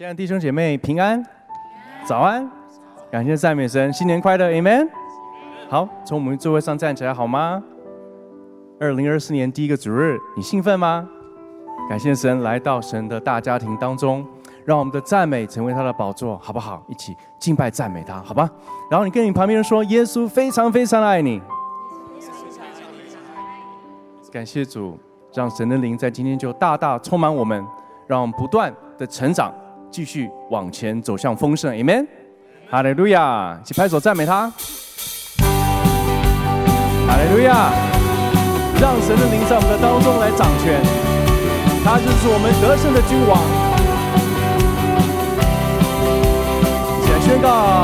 亲爱的弟兄姐妹，平安，早安，感谢赞美神，新年快乐，Amen。好，从我们座位上站起来好吗？二零二四年第一个主日，你兴奋吗？感谢神来到神的大家庭当中，让我们的赞美成为他的宝座，好不好？一起敬拜赞美他，好吧？然后你跟你旁边人说，耶稣非常非常爱你。感谢主，让神的灵在今天就大大充满我们，让我们不断的成长，继续往前走向丰盛，Amen。哈利路亚！一起拍手赞美他。哈利路亚！让神的灵在我们的当中来掌权，他就是我们得胜的君王。一起来宣告。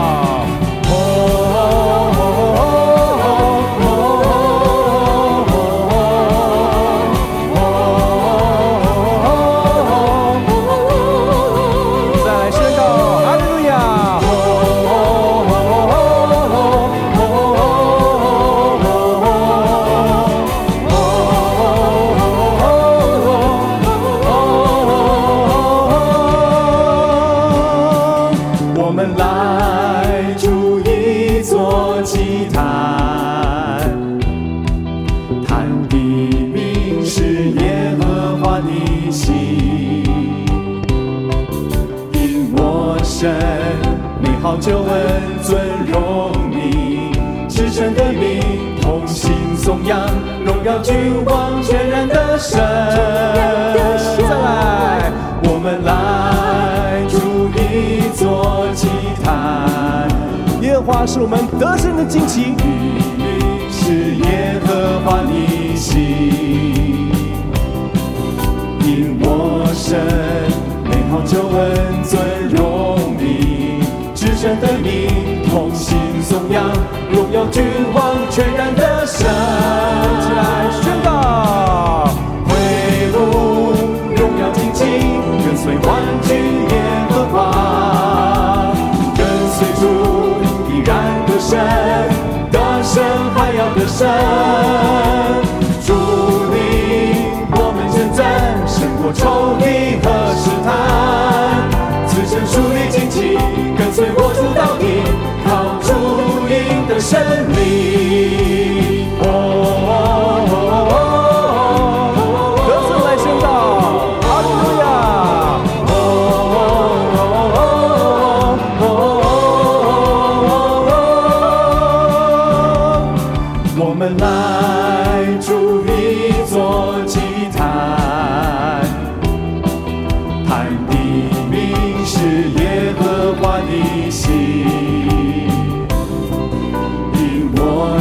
好救恩尊荣你，至圣的名同心颂扬，荣耀君王全然的神。再来，我们来筑一座祭坛。耶和华是我们得胜的旌旗，是耶和华的心，因我神美好救恩尊荣你，至圣的名同心颂扬，荣耀君王全然的神。起来宣告。挥舞荣耀旌旗，跟随万军耶和华，跟随主依然得胜，得胜还要得胜。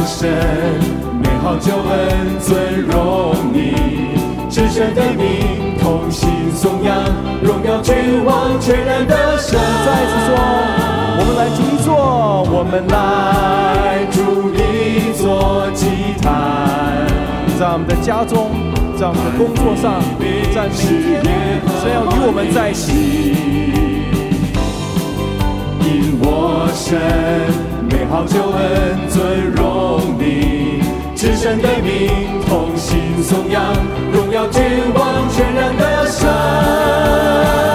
神美好救恩尊荣你，至圣的名同心颂扬，荣耀君王全然的神。再次说，我们来筑一座，我们来主一座祭坛，在我们的家中，在我们的工作上，在每一天，神要与我们在一起。我神美好救恩尊荣你，至圣的名同心颂扬，荣耀君王全然的神。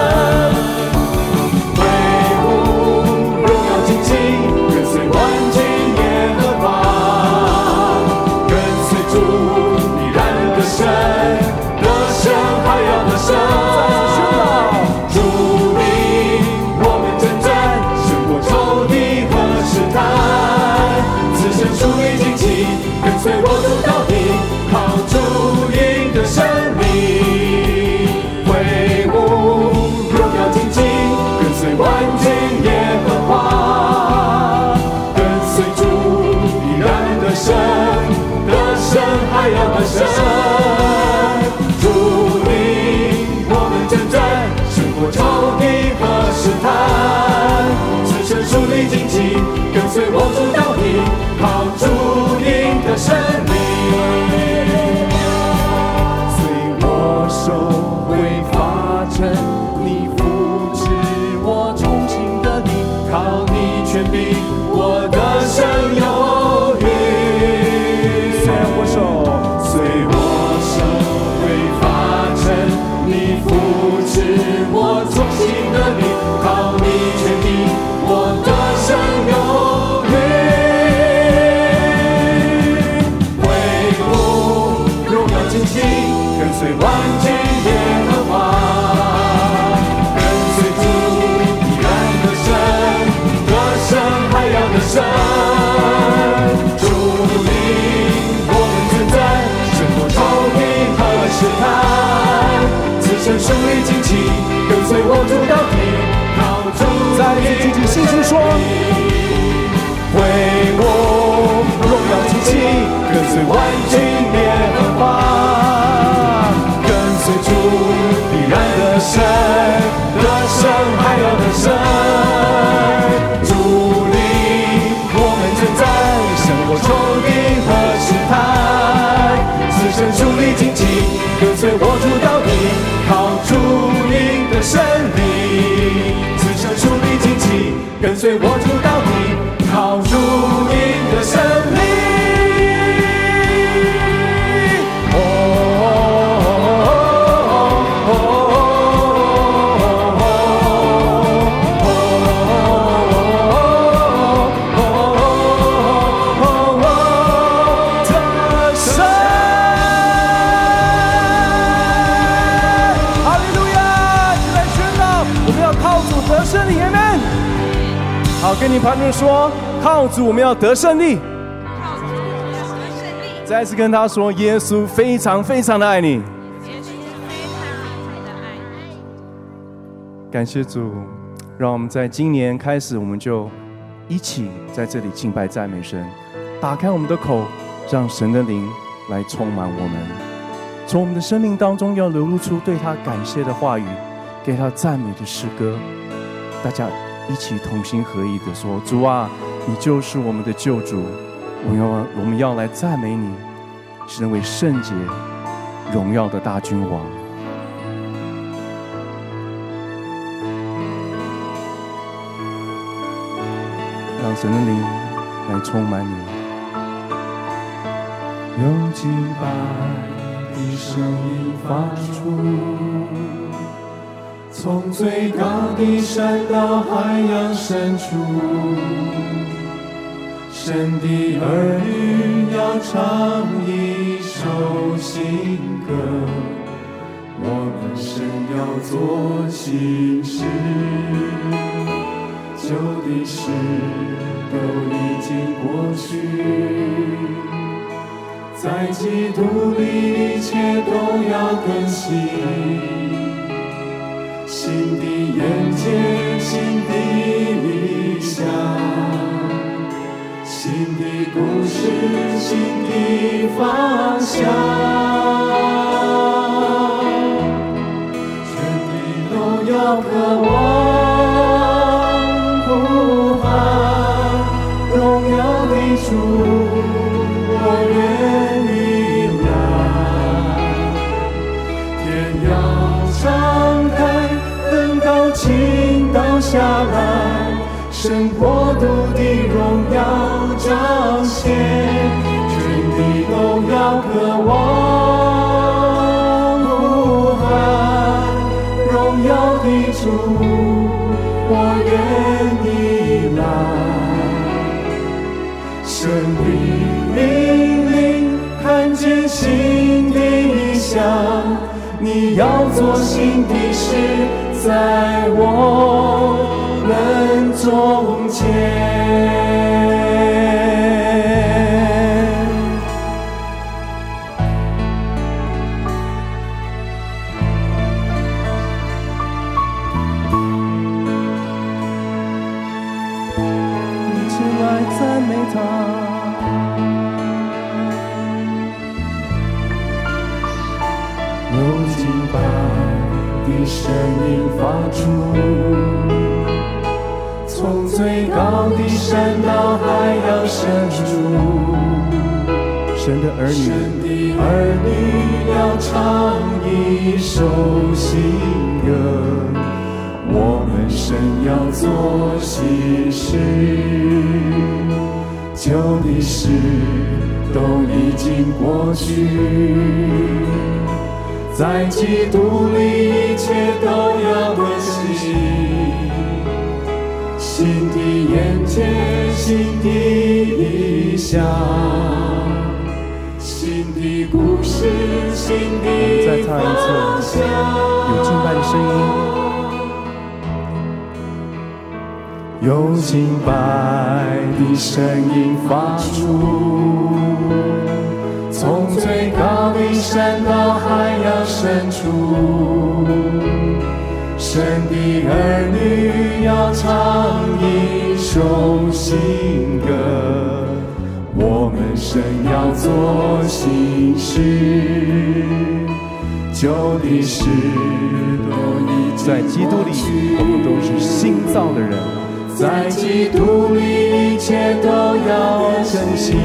胜利旌旗，跟随我走到底。再次举起信心说，挥我荣耀旗旗，跟随万军灭恶。好，跟你旁边说，靠主我们要得胜利。再次跟他说，耶稣非常非常的爱你。耶稣非常非常的爱你。感谢主，让我们在今年开始，我们就一起在这里敬拜赞美神，打开我们的口，让神的灵来充满我们，从我们的生命当中要流露出对他感谢的话语，给他赞美的诗歌。大家一起同心合意的说：“主啊，你就是我们的救主，我们要我们要来赞美你，是那位圣洁、荣耀的大君王。”让神的灵来充满你。有敬拜的声音发出，从最高的山到海洋深处，神的儿女要唱一首新歌，我们神要做新事。旧的事都已经过去，在基督里一切都要更新。新的眼界，新的理想，新的故事，新的方向。全地都要渴望神国度的荣耀彰显，全地都要渴望呼喊，荣耀的主，我愿意来。神的命令，看见新的意象，你要做新的事，在我们中间。一起来赞美他。有敬拜的声音发出，从最高的山到海洋深处。神的儿神，的儿女要唱一首新歌，我们神要做新事，旧的事都已经过去，在基督里一切都要更新。新的眼界，新的意象，新的故事，新的再唱一次方向。有敬拜的声音。有敬拜的声音发出，从最高的山到海洋深处，神的儿女要唱一首新歌，我们神要做新事，旧的事都已在基督里，我们都是新造的人。在基督里，一切都要更新。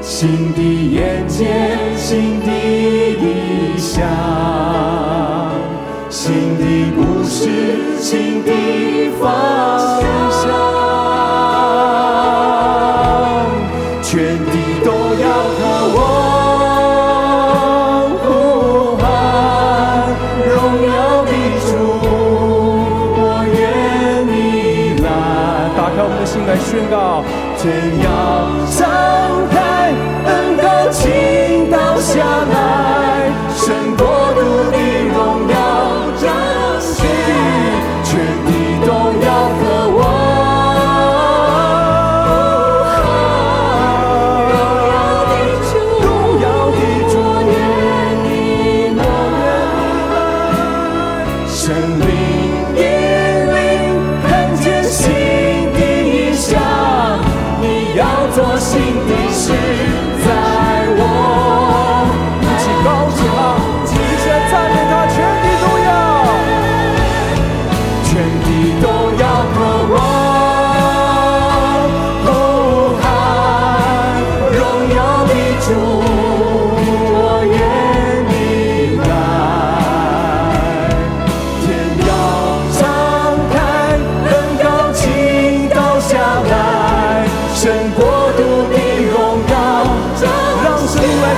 新的眼界，新的意象，故事，新的方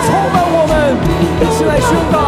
充满我们，一起来宣告。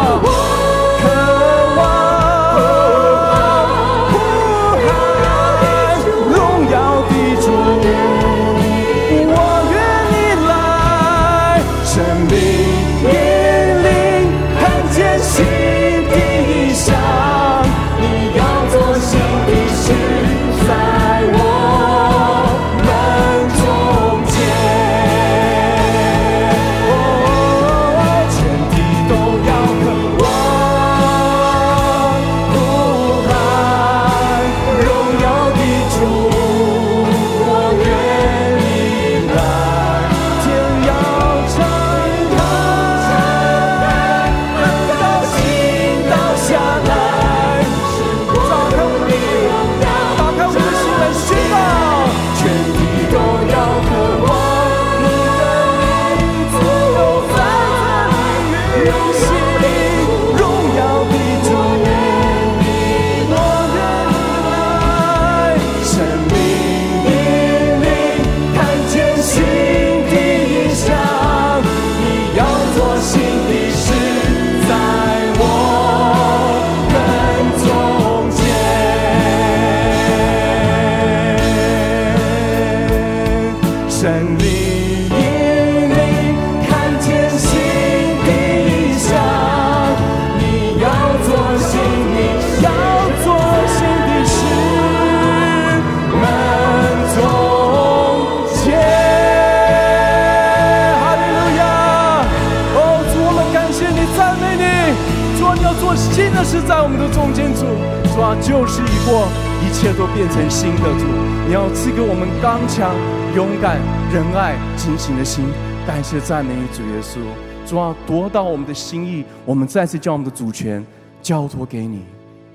啊，旧事已过，一切都变成新的。主，你要赐给我们刚强、勇敢、仁爱、警醒的心。感谢赞美，主耶稣。主啊，夺到我们的心意，我们再次将我们的主权交托给你。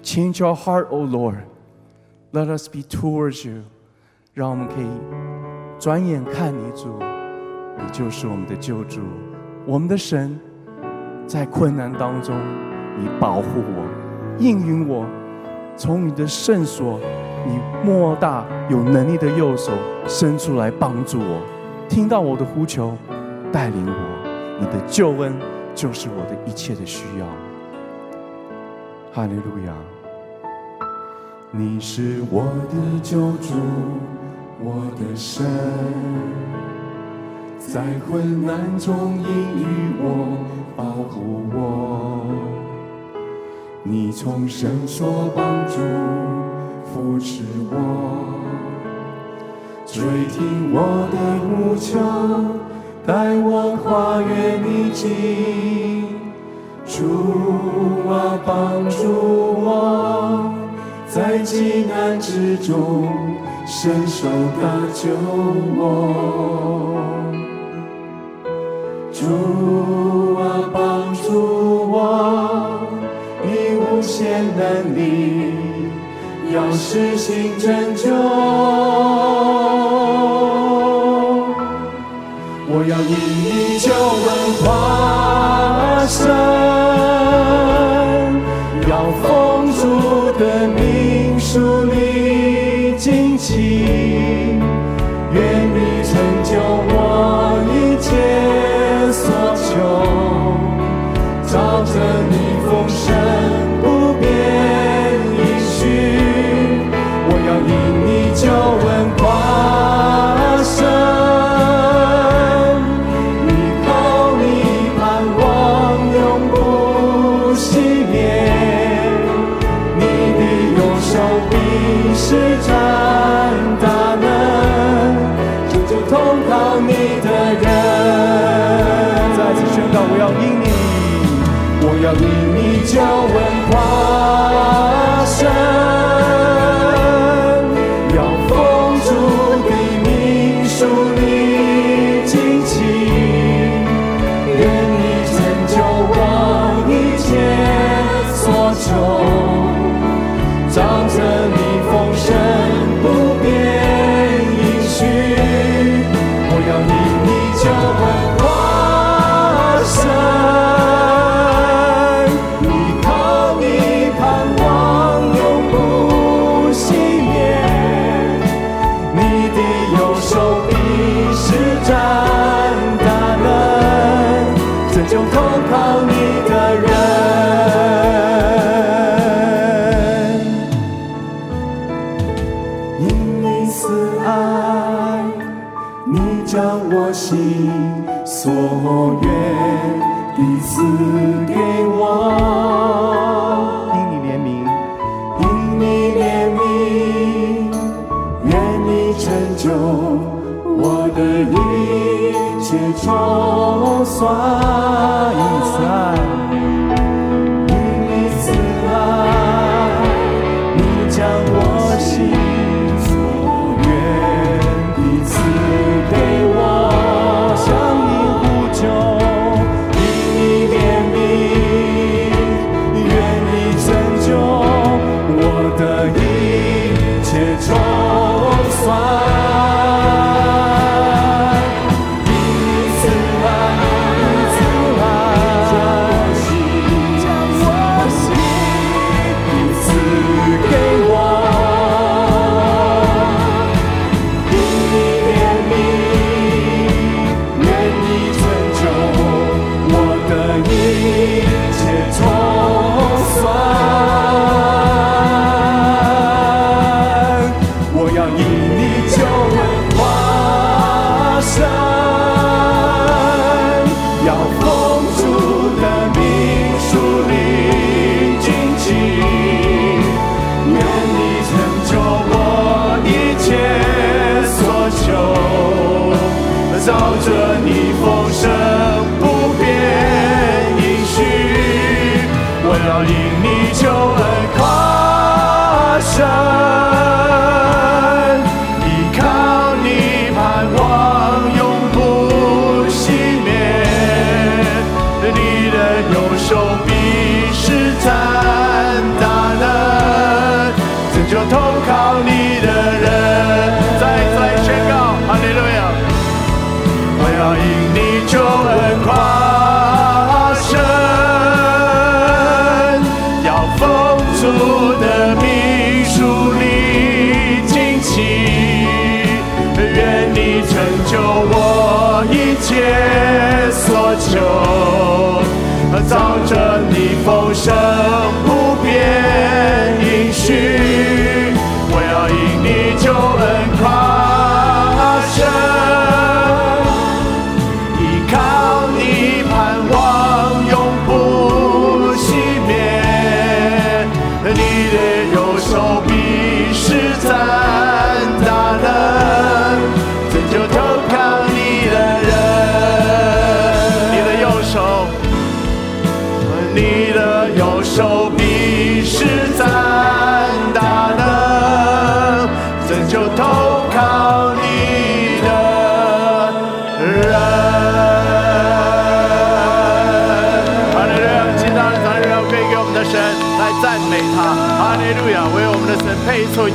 Change your heart, O Lord. Let us be towards you. 让我们可以转眼看你，主。你就是我们的救主，我们的神，在困难当中，你保护我，应允我，从你的圣所，你莫大有能力的右手伸出来帮助我，听到我的呼求，带领我，你的救恩就是我的一切的需要。哈利路亚！你是我的救主，我的神，在困难中应允我，保护我。你从神所帮助扶持我，垂听我的呼求，带我跨越逆境。主啊，帮助我，在极难之中伸手搭救我。主、啊。见了你要实行拯救。我要饮你酒问花生。就我的一切就算已在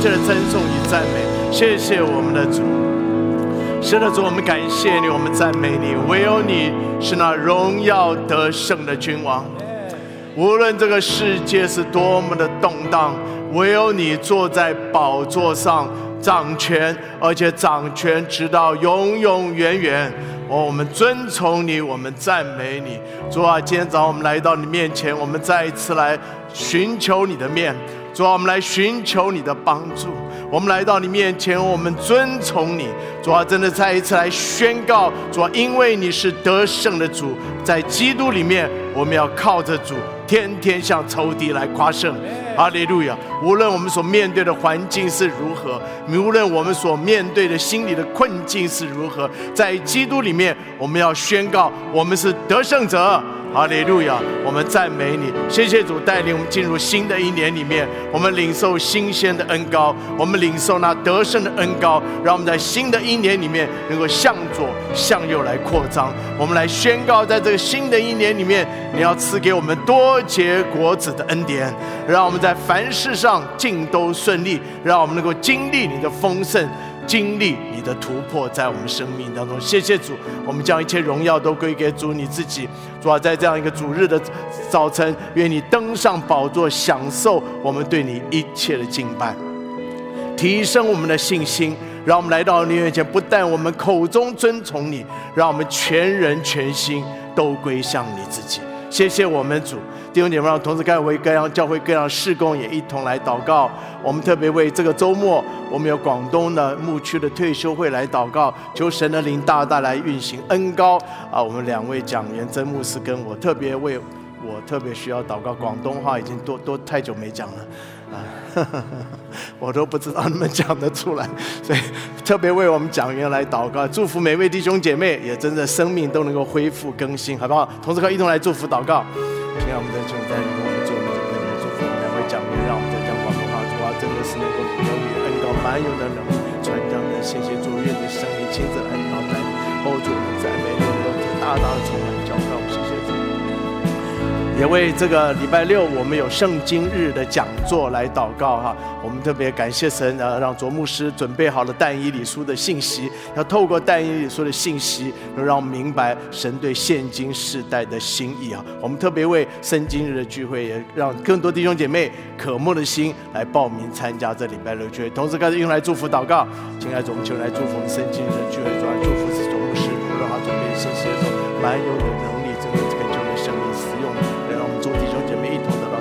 切的称颂与赞美，谢谢我们的主。是的，主，我们感谢你，我们赞美你，唯有你是那荣耀得胜的君王。无论这个世界是多么的动荡，唯有你坐在宝座上掌权，而且掌权直到永永远远。哦，我们尊崇你，我们赞美你。主啊，今天早上我们来到你面前，我们再一次来寻求你的面。主啊，我们来寻求你的帮助。我们来到你面前，我们遵从你。主啊，真的再一次来宣告，主啊，因为你是得胜的主，在基督里面，我们要靠着主，天天向仇敌来夸胜。哈利路亚！无论我们所面对的环境是如何，无论我们所面对的心理的困境是如何，在基督里面，我们要宣告，我们是得胜者。哈利路亚！我们赞美你，谢谢主带领我们进入新的一年里面，我们领受新鲜的恩高，我们领受那得胜的恩高，让我们在新的一年里面能够向左向右来扩张。我们来宣告，在这个新的一年里面，你要赐给我们多结果子的恩典，让我们在凡事上尽都顺利，让我们能够经历你的丰盛。经历你的突破，在我们生命当中，谢谢主，我们将一切荣耀都归给主你自己。主啊，在这样一个主日的早晨，愿你登上宝座，享受我们对你一切的敬拜，提升我们的信心，让我们来到你面前，不但我们口中尊崇你，让我们全人全心都归向你自己。谢谢我们主。弟兄姐妹，让同时该为各样教会各样事工也一同来祷告。我们特别为这个周末，我们有广东的牧区的退休会来祷告，求神的灵大大来运行恩高啊！我们两位讲员曾牧师跟我特别为我特别需要祷告，广东话已经多多太久没讲了啊，我都不知道你们讲得出来，所以特别为我们讲员来祷告，祝福每位弟兄姐妹也真的生命都能够恢复更新，好不好？同时可以一同来祝福祷告。请让我们在这里在与我们做我们这边的祝福，两位讲员让我们在讲广东话，主啊，真的是能够有你的恩高，满有的能力传讲的，谢谢主，愿你圣灵亲自来引导带领，帮助我们在每天都大大的充满，也为这个礼拜六我们有圣经日的讲座来祷告哈，我们特别感谢神，呃，让卓牧师准备好了但以理书的信息，要透过但以理书的信息，能让我们明白神对现今世代的心意啊。我们特别为圣经日的聚会，也让更多弟兄姐妹渴慕的心来报名参加这礼拜六聚会，同时开始用来祝福祷告，亲爱的，我们求来祝福我们圣经日的聚会，主来祝福是卓牧师，让他准备信息的时候，蛮有的能力，真的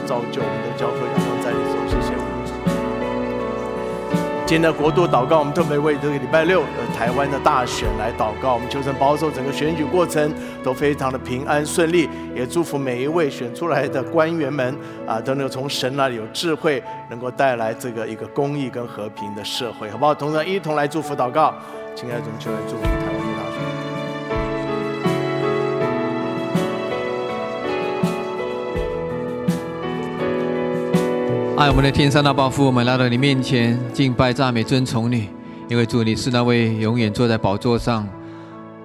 造就，我们的教会让我们在你手，谢谢我们。今天的国度祷告，我们特别为这个礼拜六的台湾的大选来祷告，我们求神保守整个选举过程都非常的平安顺利，也祝福每一位选出来的官员们啊，都能够从神那里有智慧，能够带来这个一个公益跟和平的社会，好不好？同时一同来祝福祷告，亲爱的主，求来祝福台湾爱我们的天上的报父，我们来到你面前敬拜赞美尊崇你，因为主你是那位永远坐在宝座上。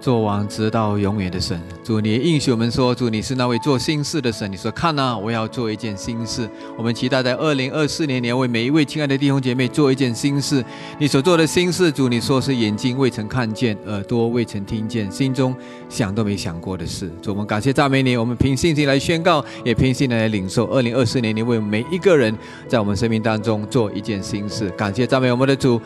做王直到永远的神，主你应许我们说，主你是那位做新事的神。你说看呐、我要做一件新事。我们期待在二零二四年，你要为每一位亲爱的弟兄姐妹做一件新事。你所做的新事，主你说是眼睛未曾看见，耳朵未曾听见，心中想都没想过的事。主我们感谢赞美你，我们凭信心来宣告，也凭信心来领受。二零二四年，你为每一个人在我们生命当中做一件新事。感谢赞美我们的主。